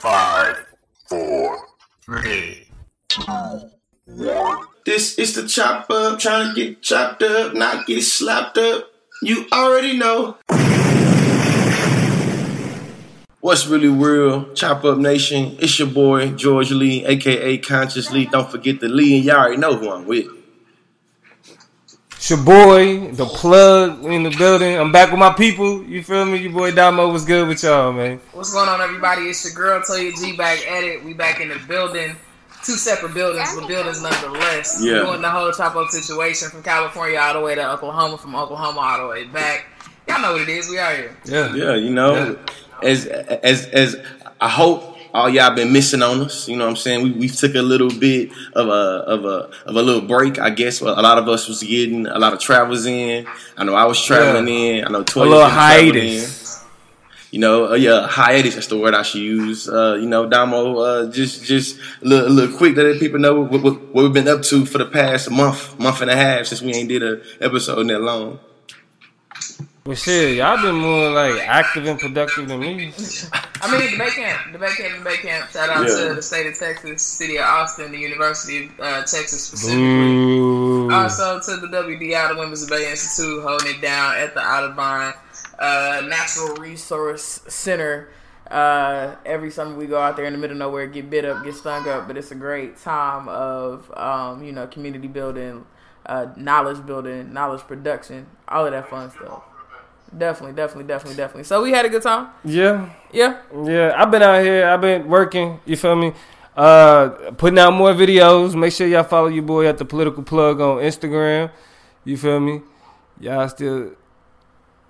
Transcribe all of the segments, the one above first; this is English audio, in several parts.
Five, four, three, two, one. This is the chop up, trying to get chopped up, not get slapped up. You already know. What's really real? Chop Up Nation. It's your boy, George Lee, aka Conscious Lee. Don't forget the Lee, and y'all already know who I'm with. It's your boy, the plug in the building. I'm back with my people. You feel me? Your boy Damo was good with y'all, man. What's going on, everybody? It's your girl, Toya G, back at it. We back in the building. Two separate buildings, but buildings nonetheless. Yeah. Doing the whole chop up situation from California all the way to Oklahoma, from Oklahoma all the way back. Y'all know what it is. We out here. Yeah. Yeah, you know, as as as I hope all y'all been missing on us. You know what I'm saying? We we took a little bit of a of a of a little break, I guess. Well, a lot of us was getting a lot of travels in. I know I was traveling in. I know A Toya little traveling hiatus. in. You know, uh, yeah, hiatus. That's the word I should use. Uh, you know, Damo, uh, just just a little, a little quick, let people know what, what, what we've been up to for the past month, month and a half since we ain't did a episode in that long. But shit, y'all been more like active and productive than me. I mean, debate camp, debate camp, debate camp. Shout out Yeah. to the state of Texas, city of Austin, the University of uh, Texas specifically. Ooh. Also to the WDI, the Women's Debate Institute, holding it down at the Audubon uh, Natural Resource Center. Uh, every summer we go out there in the middle of nowhere, get bit up, get stung up, but it's a great time of um, you know community building, uh, knowledge building, knowledge production, all of that fun stuff. Definitely, definitely, definitely, definitely. So we had a good time. Yeah. Yeah. Yeah, I've been out here. I've been working. You feel me? Uh, putting out more videos. Make sure y'all follow your boy at the Political Plug on Instagram. You feel me? Y'all still.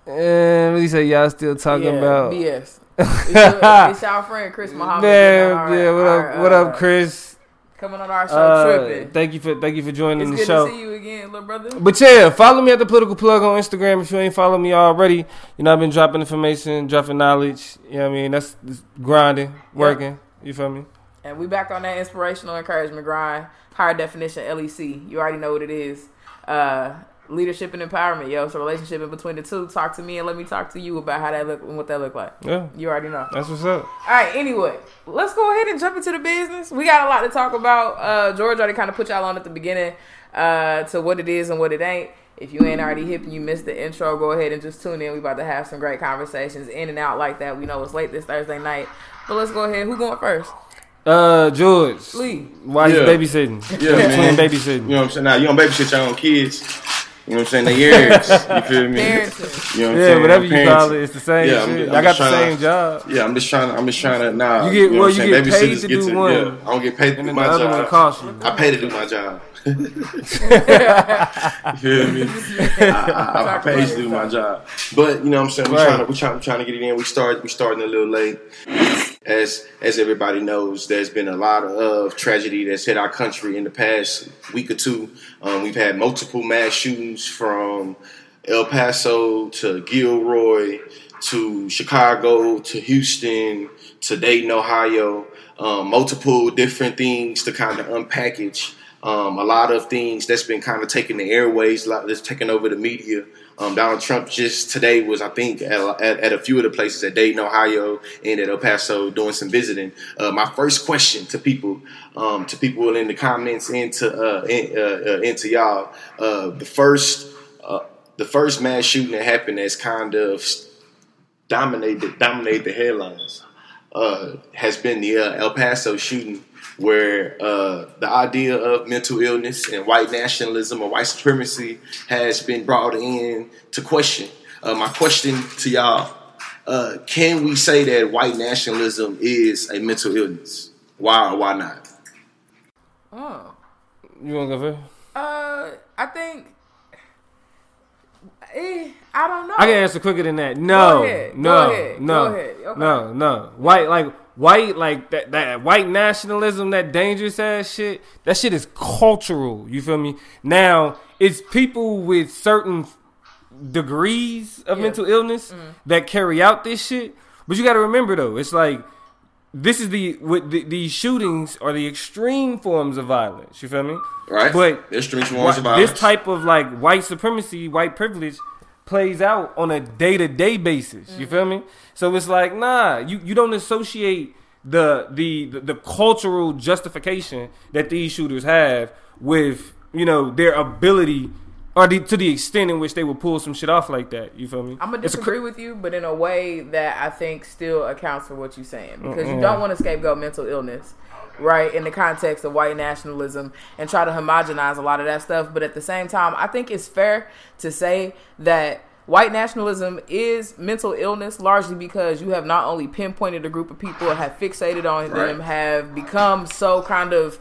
Eh, what you say? Y'all still talking yeah, about? BS. It's, your, it's our friend Chris Muhammad. Man, our- yeah. What our, up? What uh, up, Chris? Coming on our show, Uh, tripping. thank you for thank you for joining It's the good show. to see you again, little brother. But yeah, follow me at the Political Plug on Instagram if you ain't follow me already. You know, I've been dropping information, dropping knowledge. You know what I mean? That's, that's grinding, working. You feel me? And we back on that inspirational encouragement grind. Higher definition LEC. You already know what it is. Uh, leadership and empowerment, yo. It's a relationship in between the two. Talk to me and let me talk to you about how that look and what that look like. Yeah, You already know. that's what's up. All right. Anyway, let's go ahead and jump into the business. We got a lot to talk about. Uh, George already kind of put y'all on at the beginning uh, to what it is and what it ain't. If you ain't already hip and you missed the intro, go ahead and just tune in. We about to have some great conversations in and out like that. We know it's late this Thursday night, but let's go ahead. Who going first? Uh, George, Lee. why Yeah. you babysitting? Yeah, man. Twin babysitting. You know what I'm saying? Now you don't babysit your own kids. You know what I'm saying? They yours. You feel me? Parenting. You know what I'm Yeah, saying? whatever you Parents- call it, it's the same Yeah, I'm- I'm Y'all got the same to- job. Yeah, I'm just trying to. I'm just trying to. Nah, You get- know well, what you saying? get paid Babysitters to get do one. Yeah, I don't get paid to And do my the other one job. costs you. I pay to do my job. You feel me? I, I, I pay to do my job. But you know what I'm saying? We're Right. trying to we're trying, we're trying to get it in. We start we starting a little late. As as everybody knows, there's been a lot of tragedy that's hit our country in the past week or two. Um, we've had multiple mass shootings from El Paso to Gilroy to Chicago to Houston to Dayton, Ohio. Um, multiple different things to kind of unpackage. Um, a lot of things that's been kind of taking the airways, that's taking over the media. Um, Donald Trump just today was, I think, at, at, at a few of the places at Dayton, Ohio, and at El Paso doing some visiting. Uh, my first question to people, um, to people in the comments, and to uh, in, uh, uh, into y'all, uh, the first, uh, the first mass shooting that happened that's kind of dominated dominated the headlines has been the El Paso shooting, where uh, the idea of mental illness and white nationalism or white supremacy has been brought in to question. Uh, my question to y'all: uh, Can we say that white nationalism is a mental illness? Why or why not? Oh. You want to go first? Uh, I think. Eh, I don't know. I can answer quicker than that. No, Go ahead, go no, ahead, no, go ahead. Okay. no, no. White like white like that that white nationalism, that dangerous ass shit. That shit is cultural. You feel me? Now it's people with certain degrees of Yeah. mental illness mm-hmm. that carry out this shit. But you got to remember though, it's like this is the with the, these shootings are the extreme forms of violence. You feel me? Right? But extreme forms of violence. This type of like white supremacy, white privilege plays out on a day to day basis. You mm-hmm. feel me? So it's like, nah, you, you don't associate the the the, the cultural justification that these shooters have with you know their ability or the, to the extent in which they will pull some shit off like that. You feel me? I'm gonna disagree cr- with you, but in a way that I think still accounts for what you're saying because you don't want to scapegoat mental illness, right? In the context of white nationalism and try to homogenize a lot of that stuff, but at the same time, I think it's fair to say that white nationalism is mental illness largely because you have not only pinpointed a group of people, have fixated on them, have become so kind of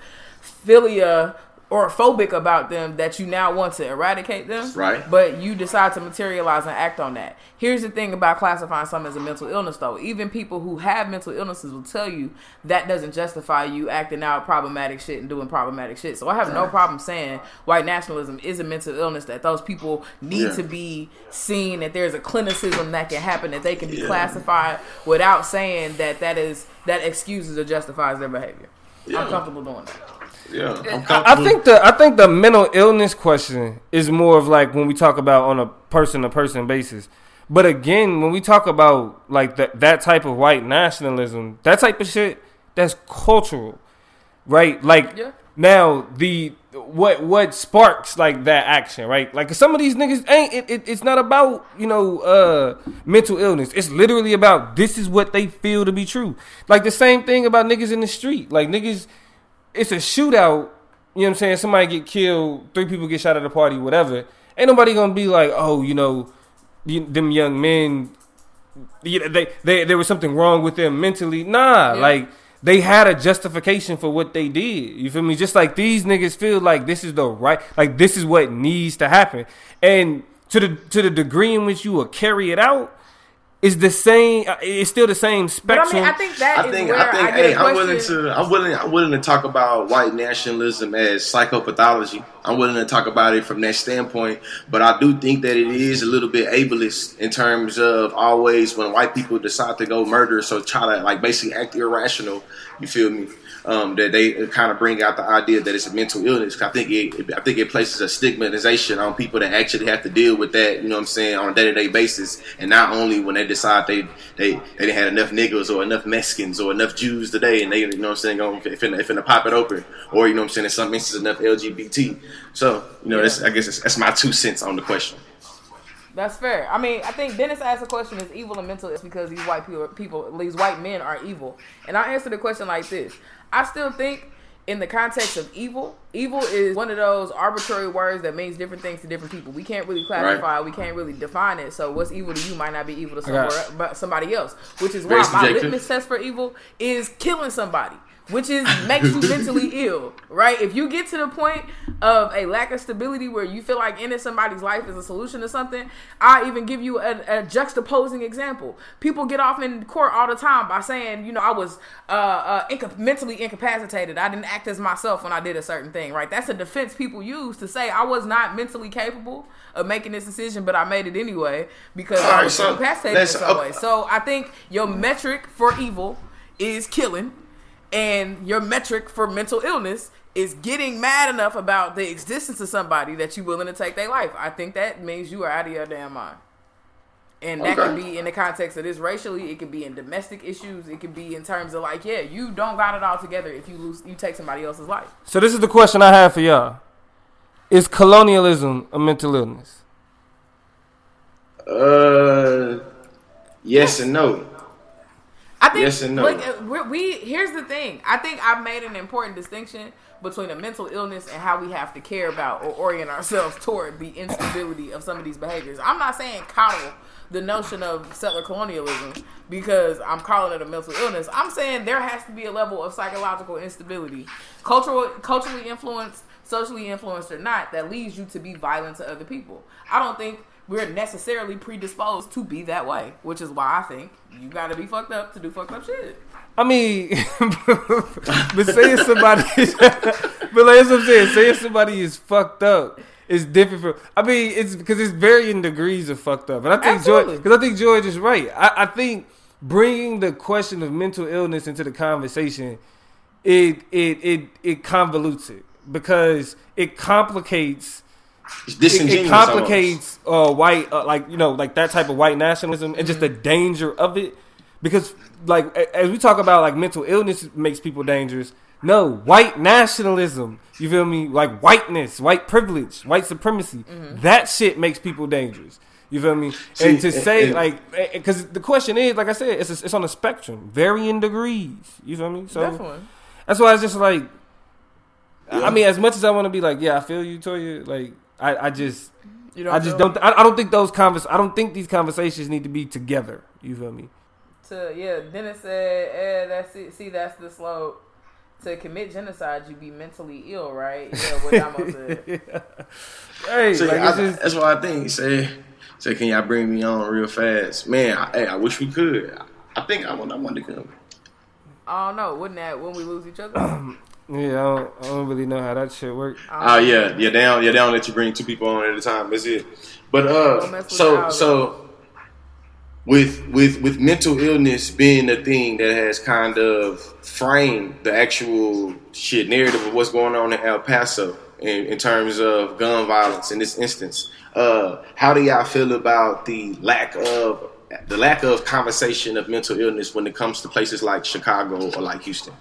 philia or phobic about them that you now want to eradicate them Right. but you decide to materialize and act on that. Here's the thing about classifying something as a mental illness, though. Even people who have mental illnesses will tell you that doesn't justify you acting out problematic shit and doing problematic shit. So I have no problem saying white nationalism is a mental illness, that those people need Yeah. to be seen, that there's a clinicism that can happen, that they can be Yeah. classified without saying that that is that excuses or justifies their behavior. Yeah. I'm comfortable doing that. Yeah, I'm I, I think the I think the mental illness question is more of like when we talk about on a person to person basis. But again, when we talk about like that that type of white nationalism, that type of shit, that's cultural, right? Like Yeah. now the what what sparks like that action, right? Like some of these niggas ain't it, it, it's not about you know uh mental illness. It's literally about this is what they feel to be true. Like the same thing about niggas in the street. Like niggas it's a shootout. You know what I'm saying? Somebody get killed, three people get shot at a party, whatever. Ain't nobody gonna be like, oh, you know, them young men, you know, they, they there was something wrong with them mentally. Nah, Yeah. like they had a justification for what they did. You feel me? Just like these niggas feel like this is the right, like this is what needs to happen, and to the to the degree in which you will carry it out. Is the same. uh, It's still the same But I spectrum. mean, I think that is I think where I think get hey, a I'm willing to I'm willing I'm willing to talk about white nationalism as psychopathology. I'm willing to talk about it from that standpoint, but I do think that it is a little bit ableist in terms of always when white people decide to go murder, so try to like basically act irrational. You feel me? Um, that they kind of bring out the idea that it's a mental illness. I think it, I think it places a stigmatization on people that actually have to deal with that. You know what I'm saying on a day to day basis, and not only when they decide they they they didn't have enough niggas or enough Mexicans or enough Jews today, and they you know what I'm saying going finna, finna pop it open, or you know what I'm saying in some instances enough LGBT. So you know that's I guess that's, that's my two cents on the question. That's fair. I mean, I think Dennis asked the question: Is evil and mental? It's because these white people, people, these white men are evil. And I answer the question like this: I still think, in the context of evil, evil is one of those arbitrary words that means different things to different people. We can't really classify. Right. We can't really define it. So, what's evil to you might not be evil to got somewhere, but somebody else. Which is why my subjective. litmus test for evil is killing somebody. Which is makes you mentally ill, right? If you get to the point of a lack of stability where you feel like ending somebody's life is a solution to something, I even give you a, a juxtaposing example. People get off in court all the time by saying, you know, I was uh, uh, inca- mentally incapacitated. I didn't act as myself when I did a certain thing, right? That's a defense people use to say I was not mentally capable of making this decision, but I made it anyway because All I right, was so incapacitated in some uh, way. So I think your metric for evil is killing, and your metric for mental illness is getting mad enough about the existence of somebody that you're willing to take their life. I think that means you are out of your damn mind. And that Okay. could be in the context of this racially, it could be in domestic issues, it could be in terms of like, yeah, you don't got it all together if you lose you take somebody else's life. So this is the question I have for y'all: Is colonialism a mental illness? Uh, yes and no. I think Yes and no. look, uh, we, we here's the thing. I think I've made an important distinction between a mental illness and how we have to care about or orient ourselves toward the instability of some of these behaviors. I'm not saying coddle the notion of settler colonialism because I'm calling it a mental illness. I'm saying there has to be a level of psychological instability, cultural, culturally influenced, socially influenced or not, that leads you to be violent to other people. I don't think we're necessarily predisposed to be that way, which is why I think you got to be fucked up to do fucked up shit. I mean, but saying somebody, but like that's what I'm saying. Saying somebody is fucked up is different from. I mean, it's because it's varying degrees of fucked up, and I think George, Absolutely. because I think George is right. I, I think bringing the question of mental illness into the conversation, it it it it convolutes it because it complicates It's it, disingenuous. it complicates uh, white, uh, like you know, like that type of white nationalism and just the danger of it. because like as we talk about like mental illness makes people dangerous. No, white nationalism. You feel me? Like whiteness, white privilege, white supremacy. That shit makes people dangerous. You feel me? and to See, say and- like, because the question is, like I said, it's it's on a spectrum, varying degrees. You feel me? So Definitely. that's why it's just like, I mean, as much as I want to be like, yeah, I feel you, Toya. Like, I, I just, You don't I just feel- don't, I, I don't think those convers, I don't think these conversations need to be together. You feel me? to yeah. Dennis said, "Eh, that's it. See, that's the slope." To commit genocide, you be mentally ill, right? Yeah, what Damo said. Hey, See, like, I, just, that's why I think. Say, say, can y'all bring me on real fast, man? I, hey, I wish we could. I, I think I want. I want to come. I don't know. Wouldn't that when we lose each other? yeah, I don't, I don't really know how that shit work. Oh yeah, yeah. They don't, yeah, they don't let you bring two people on at a time. That's it. But Don't uh, so so with with with mental illness being the thing that has kind of framed the actual shit narrative of what's going on in El Paso in, in terms of gun violence in this instance. Uh, how do y'all feel about the lack of the lack of conversation of mental illness when it comes to places like Chicago or like Houston?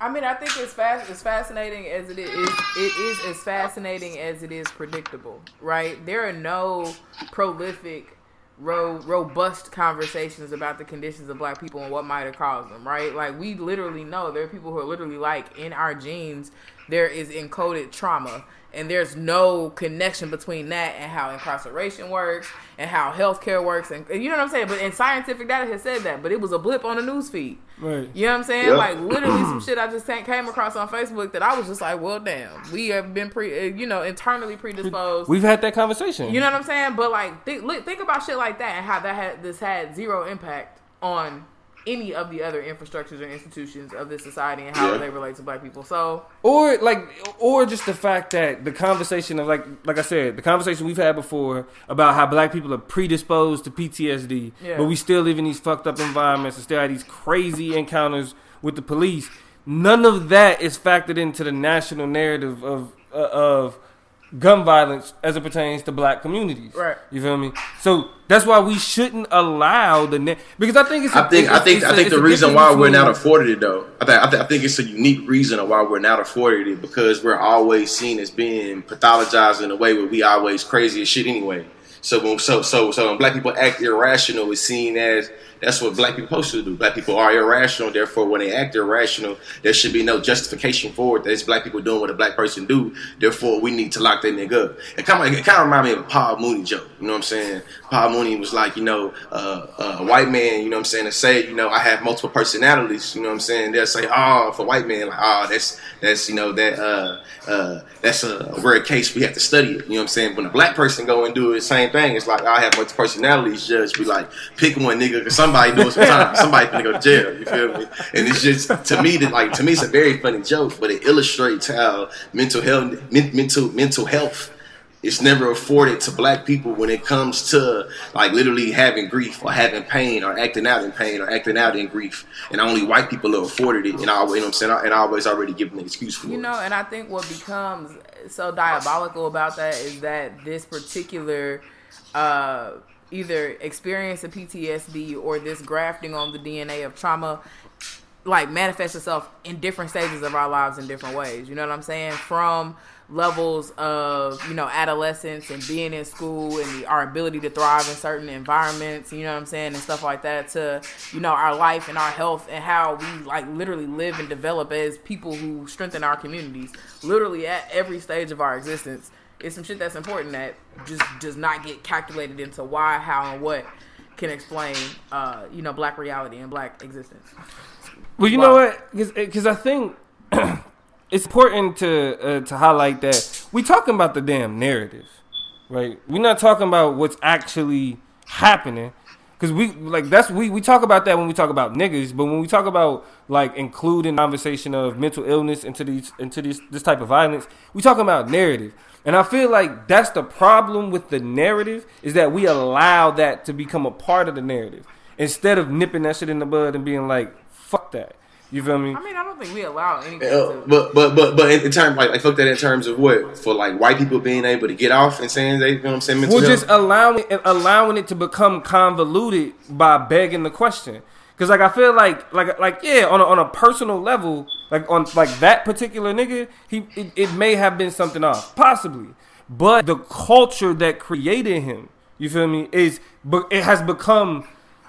I mean, I think it's fast. It's fascinating as it is. It is as fascinating as it is predictable, right? There are no prolific, ro- robust conversations about the conditions of Black people and what might have caused them, right? Like we literally know there are people who are literally like in our genes there is encoded trauma. And there's no connection between that and how incarceration works and how healthcare works, and you know what I'm saying. But in scientific data has said that, but it was a blip on the news feed. Right. You know what I'm saying? Yeah. Like literally some shit I just came across on Facebook that I was just like, well, damn, we have been pre, uh, you know, internally predisposed. We've had that conversation. you know what I'm saying? But like, think, look, think about shit like that and how that had this had zero impact on any of the other infrastructures or institutions of this society and how Yeah. they relate to black people. So or like or just the fact that the conversation of like like I said, the conversation we've had before about how black people are predisposed to PTSD, Yeah. but we still live in these fucked up environments and still have these crazy encounters with the police. None of that is factored into the national narrative of uh, of gun violence as it pertains to black communities. Right. You feel me? So that's why we shouldn't allow the na- because I think it's. a- I think I think it's I a- think it's the reason difference why we're not afforded it though, I think I, think I think it's a unique reason of why we're not afforded it because we're always seen as being pathologized in a way where we always crazy as shit anyway. So when so so so when black people act irrational, it's seen as that's what black people supposed to do. Black people are irrational, therefore when they act irrational, there should be no justification for it. That it's black people doing what a black person do. Therefore, we need to lock that nigga up. It kind of it kind of remind me of a Paul Mooney joke. You know what I'm saying? Paul Mooney was like, you know, uh, uh, a white man. You know what I'm saying? To say, you know, I have multiple personalities. You know what I'm saying? They'll say, oh, for white man, like, oh, that's that's you know that uh, uh, that's a rare case. We have to study it. You know what I'm saying? When a black person go and do it, same thing. It's like I have multiple personalities. Judge be like, pick one nigga because somebody doing some time. Somebody gonna go to jail. You feel me? And it's just to me that like to me it's a very funny joke, but it illustrates how mental health, men, mental mental health. It's never afforded to black people when it comes to like literally having grief or having pain or acting out in pain or acting out in grief. And only white people are afforded it. And I, you know what I'm saying? And I always already give them an excuse for You it. You know, and I think what becomes so diabolical about that is that this particular uh, either experience of PTSD or this grafting on the DNA of trauma like manifests itself in different stages of our lives in different ways. You know what I'm saying? From levels of, you know, adolescence and being in school and the, our ability to thrive in certain environments, you know what I'm saying, and stuff like that to, you know, our life and our health and how we like literally live and develop as people who strengthen our communities. Literally at every stage of our existence. It's some shit that's important that just does not get calculated into why, how, and what can explain, uh, you know, black reality and black existence. Well, you Wow. know what? Because I think it's important to uh, to highlight that we talking about the damn narrative, right? We're not talking about what's actually happening. Cause we like that's we we talk about that when we talk about niggas, but when we talk about like including conversation of mental illness into these into this this type of violence, we talking about narrative. And I feel like that's the problem with the narrative is that we allow that to become a part of the narrative instead of nipping that shit in the bud and being like, fuck that. You feel me? I mean, I don't think we allow anything Uh, to. but but but but in, in terms like, like fuck that in terms of what for like white people being able to get off and saying they you know what I'm saying mental We're just allowing allowing it to become convoluted by begging the question. Cause like I feel like like like yeah on a, on a personal level like on like that particular nigga he it, it may have been something off possibly but the culture that created him you feel me is but it has become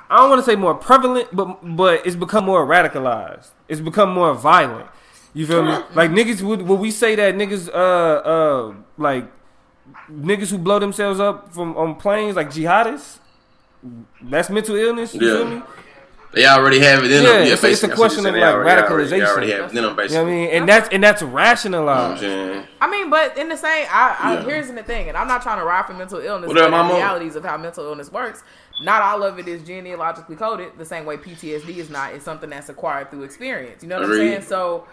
I don't want to say more prevalent but but it's become more radicalized it's become more violent you feel me like niggas would would we say that niggas uh uh like niggas who blow themselves up from on planes like jihadists. That's mental illness. You Yeah. feel me? They already have it in Yeah, them. it's a- it's a basically, that's what question of, saying. They like, already- they already- radicalization. They already have it in them, You know basically. what I mean? And that's and that's You know what I'm rationalized. saying? I mean, but in the same, I, I Yeah. here's the thing, and I'm not trying to ride for mental illness, What up, but the mama? realities of how mental illness works. Not all of it is genealogically coded, the same way PTSD is not. It's something that's acquired through experience. You know what I'm saying? So.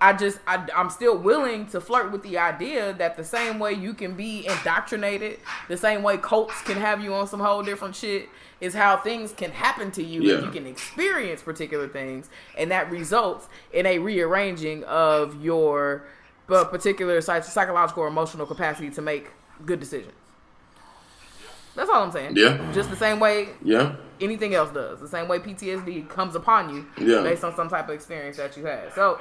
I just I, I'm still willing to flirt with the idea that the same way you can be indoctrinated, the same way cults can have you on some whole different shit, is how things can happen to you Yeah. and you can experience particular things, and that results in a rearranging of your uh, particular psych- psychological or emotional capacity to make good decisions. That's all I'm saying. Yeah. Just the same way Yeah. Anything else does. The same way PTSD comes upon you Yeah. based on some type of experience that you had. So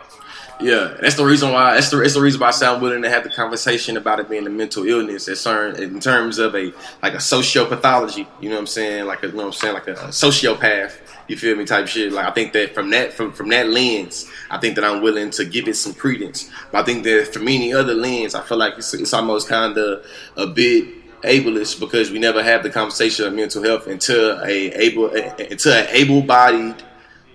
Yeah, that's the reason why. That's the, that's the reason why I sound willing to have the conversation about it being a mental illness, in terms of a like a sociopathology. You know what I'm saying? Like a you know what I'm saying? Like a, sociopath. You feel me? Type shit. Like I think that from that from from that lens, I think that I'm willing to give it some credence. But I think that from any other lens, I feel like it's, it's almost kind of a bit ableist because we never have the conversation of mental health until a able until an able-bodied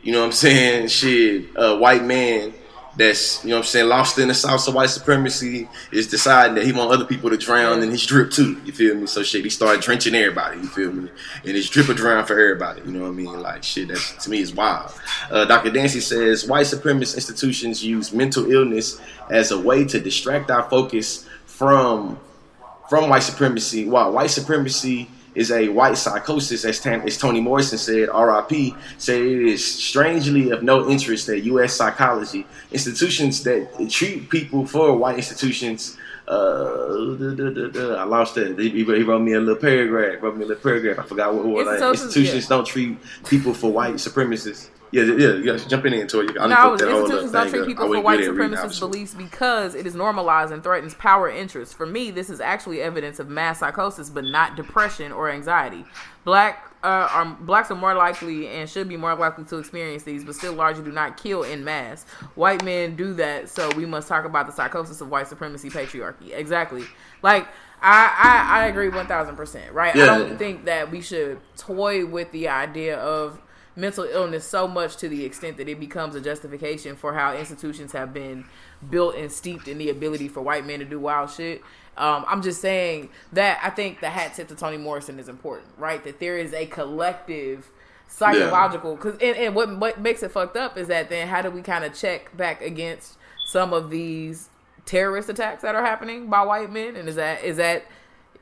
you know what I'm saying? Shit, a white man that's, you know what I'm saying, lost in the South of white supremacy is deciding that he want other people to drown in his drip too. You feel me? So shit, he started drenching everybody, you feel me? And his drip will drown for everybody, you know what I mean? Like shit, that's to me is wild. Uh, Dr. Dancy says white supremacist institutions use mental illness as a way to distract our focus from from white supremacy. While white supremacy is a white psychosis, as, Tam, as Toni Morrison said, RIP, said it is strangely of no interest that U.S. psychology institutions that treat people for white institutions. Uh, duh, duh, duh. I lost that. He, wrote me a little paragraph. Wrote me a little paragraph. I forgot what, what like, Institutions, institutions yeah. don't treat people for white supremacists. Yeah, yeah, yeah. Jumping into it. I no, it was that whole institutions don't treat people for white get it reading, supremacist beliefs because it is normalized and threatens power interests. For me, this is actually evidence of mass psychosis, but not depression or anxiety. Black uh, are, blacks are more likely and should be more likely to experience these, but still largely do not kill in mass. White men do that, so we must talk about the psychosis of white supremacy patriarchy. Exactly. Like I, I, I agree one thousand percent. Right. I don't think that we should toy with the idea of mental illness so much to the extent that it becomes a justification for how institutions have been built and steeped in the ability for white men to do wild shit. Um, I'm just saying that I think the hat tip to Toni Morrison is important, right? That there is a collective psychological because and, and what what makes it fucked up is that then how do we kind of check back against some of these terrorist attacks that are happening by white men and is that is that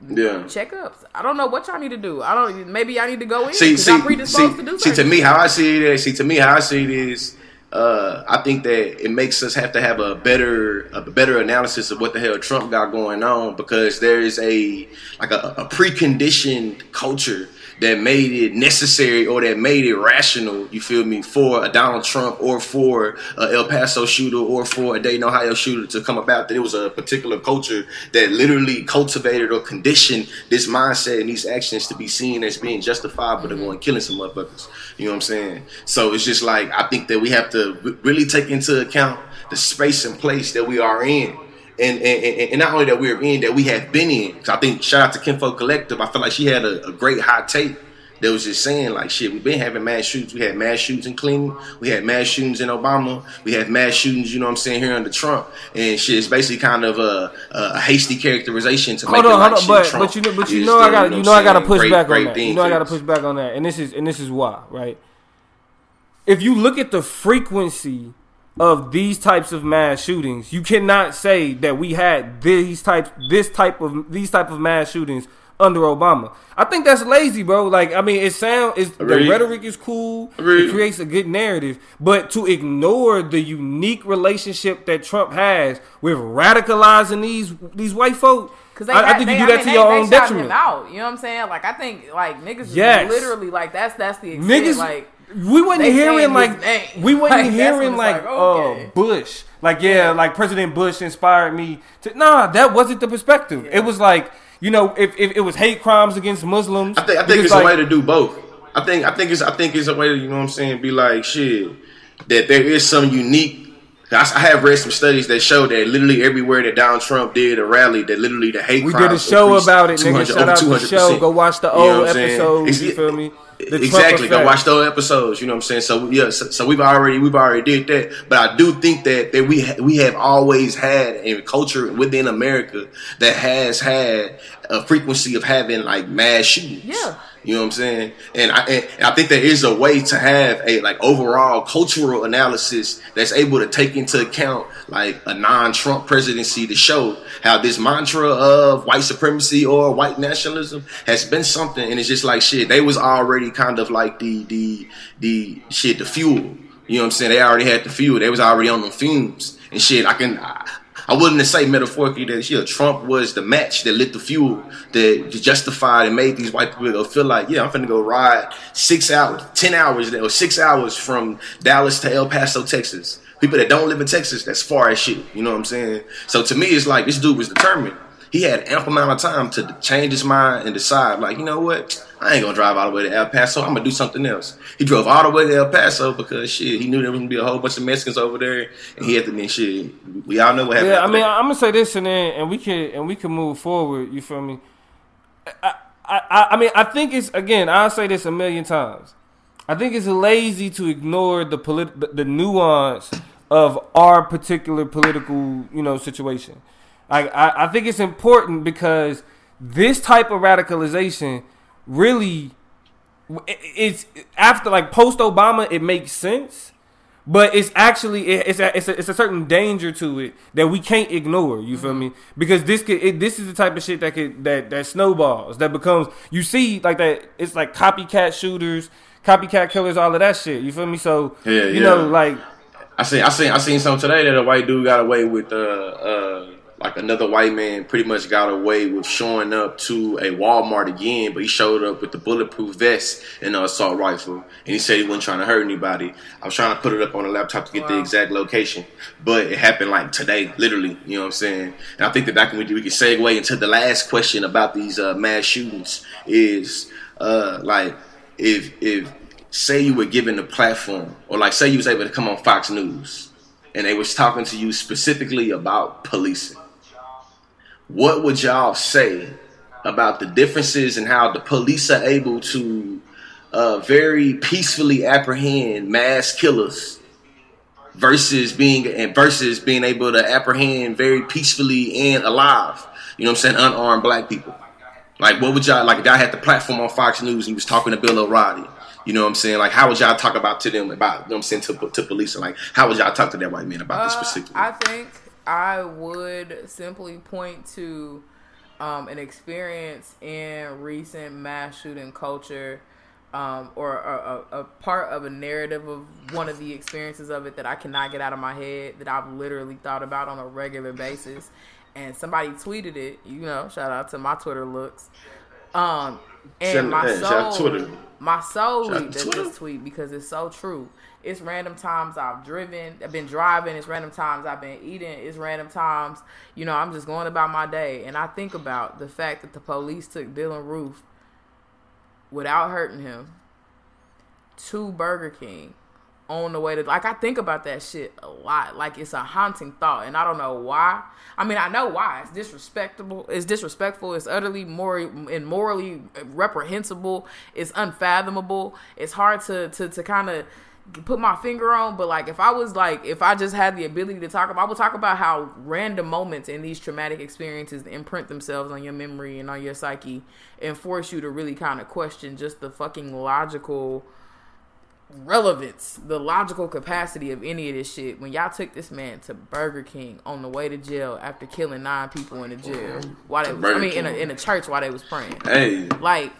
Yeah. checkups. I don't know what y'all need to do. I don't maybe i need to go in see, see, see, to do see, to me, how I see it is, see, to me, how I see it is, uh, I think that it makes us have to have a better, a better analysis of what the hell Trump got going on because there is a like a, a preconditioned culture that made it necessary or that made it rational. You feel me for a Donald Trump or for a El Paso shooter or for a Dayton, Ohio shooter to come about. That it was a particular culture that literally cultivated or conditioned this mindset and these actions to be seen as being justifiable to go and killing some motherfuckers. You know what I'm saying? So it's just like I think that we have to really take into account the space and place that we are in. And, and, and not only that we're in, that we have been in. 'Cause I think shout out to Kinfolk Collective. I feel like she had a, a great hot take that was just saying like shit. We've been having mass shootings. We had mass shootings in Clinton. We had mass shootings in Obama. We had mass shootings. You know what I'm saying here under Trump. And shit, it's basically kind of a, a hasty characterization to Hold make on, it like hold on, but Trump but you know, but you know, I got you know, I got to push great- back great on that. You know, I got to push back on that, and this is and this is why, right? If you look at the frequency of these types of mass shootings, you cannot say that we had these types, this type of these type of mass shootings under Obama. I think that's lazy, bro. Like, I mean, it sound is the rhetoric is cool. Agreed. It creates a good narrative, but to ignore the unique relationship that Trump has with radicalizing these these white folk, Cause they I, I had- think they, you do I that mean, to they- your they own shot detriment. Him out, you know what I'm saying? Like I think like niggas Yes. literally like that's that's the extent. Niggas, like we wasn't they hearing like we wasn't Like, hearing like, like, okay. uh Bush. Like yeah, like President Bush inspired me to. Nah, that wasn't the perspective. Yeah. It was like you know, if, if it was hate crimes against Muslims, I think I think it's like, a way to do both. I think I think it's I think it's a way to you know what I'm saying. Be like shit that there is some unique. I I have read some studies that show that literally everywhere that Donald Trump did a rally, that literally the hate We crimes did a show about it, nigga. 200 Shout over out the 200%. show. Go watch the You know old what saying? episodes. You feel me? The exactly. Go effect. watch those episodes. You know what I'm saying. So yeah, so, so we've already we've already did that. But I do think that that we ha- we have always had a culture within America that has had a frequency of having like mass shootings. Yeah. You know what I'm saying? And I and I think there is a way to have a like overall cultural analysis that's able to take into account like a non-Trump presidency to show how this mantra of white supremacy or white nationalism has been something and it's just like shit, they was already kind of like the the the shit, the fuel. You know what I'm saying? They already had the fuel. They was already on the fumes and shit. I can I, I wouldn't say metaphorically that yeah, Trump was the match that lit the fuel that justified and made these white people feel like yeah, I'm finna go ride six hours, ten hours or six hours from Dallas to El Paso, Texas. People that don't live in Texas, that's far as shit. You know what I'm saying? So to me, it's like this dude was determined. He had ample amount of time to change his mind and decide, like, you know what? I ain't gonna drive all the way to El Paso. I'm gonna do something else. He drove all the way to El Paso because shit, he knew there was gonna be a whole bunch of Mexicans over there, and he had to then shit. We all know what happened. Yeah, I mean, that. I'm gonna say this and then, and we can, and we can move forward. You feel me? I, I, I- mean, I think it's again. I'll say this a million times. I think it's lazy to ignore the polit- the, the nuance of our particular political, you know, situation. Like, I, I think it's important because this type of radicalization really, it- it's after like post Obama, it makes sense but it's actually it- it's a, it's a, it's a certain danger to it that we can't ignore. You feel me? Because this could it, this is the type of shit that could that that snowballs that becomes you see like that. It's like copycat shooters, copycat killers, all of that shit. You feel me? So Yeah, you yeah. know like I seen I seen I seen something today that a white dude got away with uh uh like another white man pretty much got away with showing up to a Walmart again, but he showed up with the bulletproof vest and an assault rifle, and he said he wasn't trying to hurt anybody. I was trying to put it up on the laptop to get the exact location, but it happened like today, literally. You know what I'm saying? And I think that that can we, we can segue into the last question about these uh, mass shootings is uh like if if say you were given a platform or like say you was able to come on Fox News and they was talking to you specifically about policing, what would y'all say about the differences and how the police are able to uh, very peacefully apprehend mass killers versus being and versus being able to apprehend very peacefully and alive, you know what I'm saying, unarmed black people? Like, what would y'all like? If y'all had the platform on Fox News and he was talking to Bill O'Reilly, you know what I'm saying? Like, how would y'all talk about to them about, you know what I'm saying, to, to police? And like, how would y'all talk to that white man about this Uh, specifically? I think I would simply point to um, an experience in recent mass shooting culture, um, or a, a, a part of a narrative of one of the experiences of it that I cannot get out of my head that I've literally thought about on a regular basis. And somebody tweeted it, you know, shout out to my Twitter looks. Um, and my hey, shout out soul, my soul leaped at this tweet because it's so true. It's random times I've driven, I've been driving. It's random times I've been eating. It's random times, you know, I'm just going about my day, and I think about the fact that the police took Dylann Roof without hurting him to Burger King on the way to like I think about that shit a lot. Like it's a haunting thought, and I don't know why. I mean, I know why. It's disrespectful. It's disrespectful. It's utterly moral and morally reprehensible. It's unfathomable. It's hard to to to kind of put my finger on. But like, if I was like, if I just had the ability to talk about, I would talk about how random moments in these traumatic experiences imprint themselves on your memory and on your psyche, and force you to really kind of question just the fucking logical relevance, the logical capacity of any of this shit. When y'all took this man to Burger King on the way to jail after killing nine people in the jail, while they was, I mean, in a, in a church while they was praying, Hey, like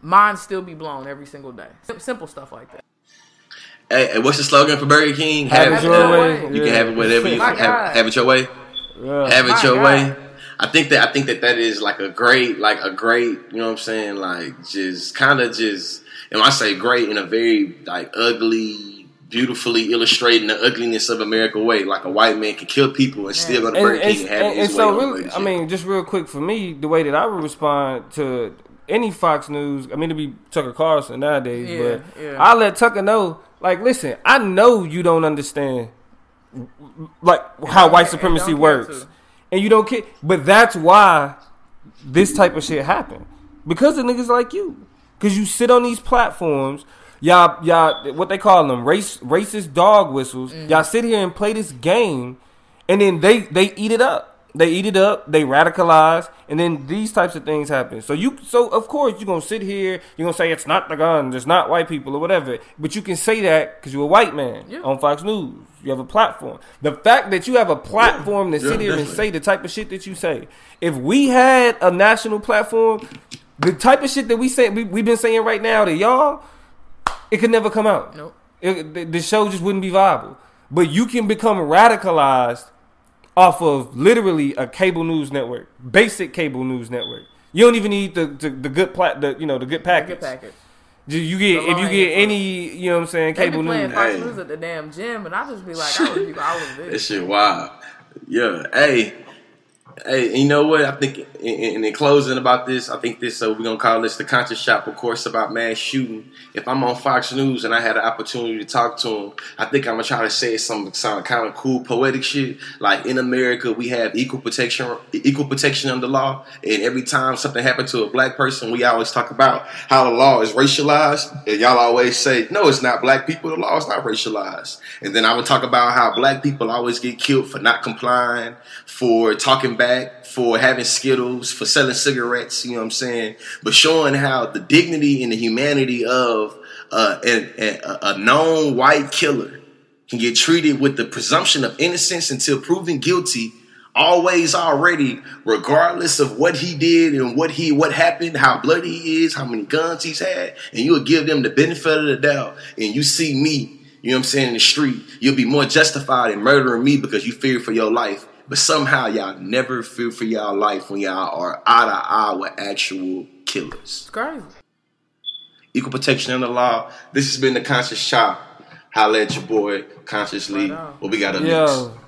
mine still be blown every single day. Sim- Simple stuff like that. Hey, hey, what's the slogan for Burger King? Have it your way. You Yeah. can have it whatever you have, have it your way. Yeah. Have it My your God. way. I think that I think that that is like a great, like a great, you know what I'm saying? Like just kind of just, and when I say great in a very like ugly, beautifully illustrating the ugliness of America way. Like a white man can kill people and still go to Burger and, King and have and- it his and way. so really, I mean, just real quick for me, the way that I would respond to any Fox News, I mean, to be Tucker Carlson nowadays, Yeah, but yeah. I let Tucker know, like, listen, I know you don't understand, like how white supremacy and don't care works, and you don't care, but that's why this type of shit happen because of niggas like you, because you sit on these platforms. Y'all, y'all, what they call them, race, racist dog whistles. Mm. Y'all sit here and play this game, and then they they eat it up. They eat it up. They radicalize, and then these types of things happen. So you, so of course you're gonna sit here. You're gonna say it's not the guns, it's not white people or whatever. But you can say that because you're a white man Yeah. on Fox News. You have a platform. The fact that you have a platform to Yeah, sit here and say the type of shit that you say. If we had a national platform, the type of shit that we say we, we've been saying right now to y'all, it could never come out. Nope. It, the, the show just wouldn't be viable. But you can become radicalized off of literally a cable news network, basic cable news network. You don't even need the the, the good plat, the you know the good package. Good package. You- You get if you get any, you know what I'm saying, They be cable playing news. Fox Hey. News at the damn gym, and I just be like, I would be all of That this. shit wild. Yeah. Hey. Hey, you know what? I think, in, in, in closing about this, I think this. So we're gonna call this the conscious shop, of course, about mass shooting. If I'm on Fox News and I had an opportunity to talk to him, I think I'm gonna try to say some some kind of cool poetic shit. Like in America, we have equal protection, equal protection under law, and every time something happened to a black person, we always talk about how the law is racialized, and y'all always say, "No, it's not black people. The law is not racialized." And then I would talk about how black people always get killed for not complying, for talking back, for having Skittles, for selling cigarettes, you know what I'm saying? But showing how the dignity and the humanity of uh, a, a known white killer can get treated with the presumption of innocence until proven guilty always already regardless of what he did and what he what happened how bloody he is how many guns he's had and you'll give them the benefit of the doubt and you see me you know what i'm saying in the street you'll be more justified in murdering me because you fear for your life but somehow y'all never fear for y'all life when y'all are eye to eye with actual killers. It's crazy. equal protection under law. This has been the conscious shop. Holla at your boy Conscious Lee. Right on. what we got up next? Yo,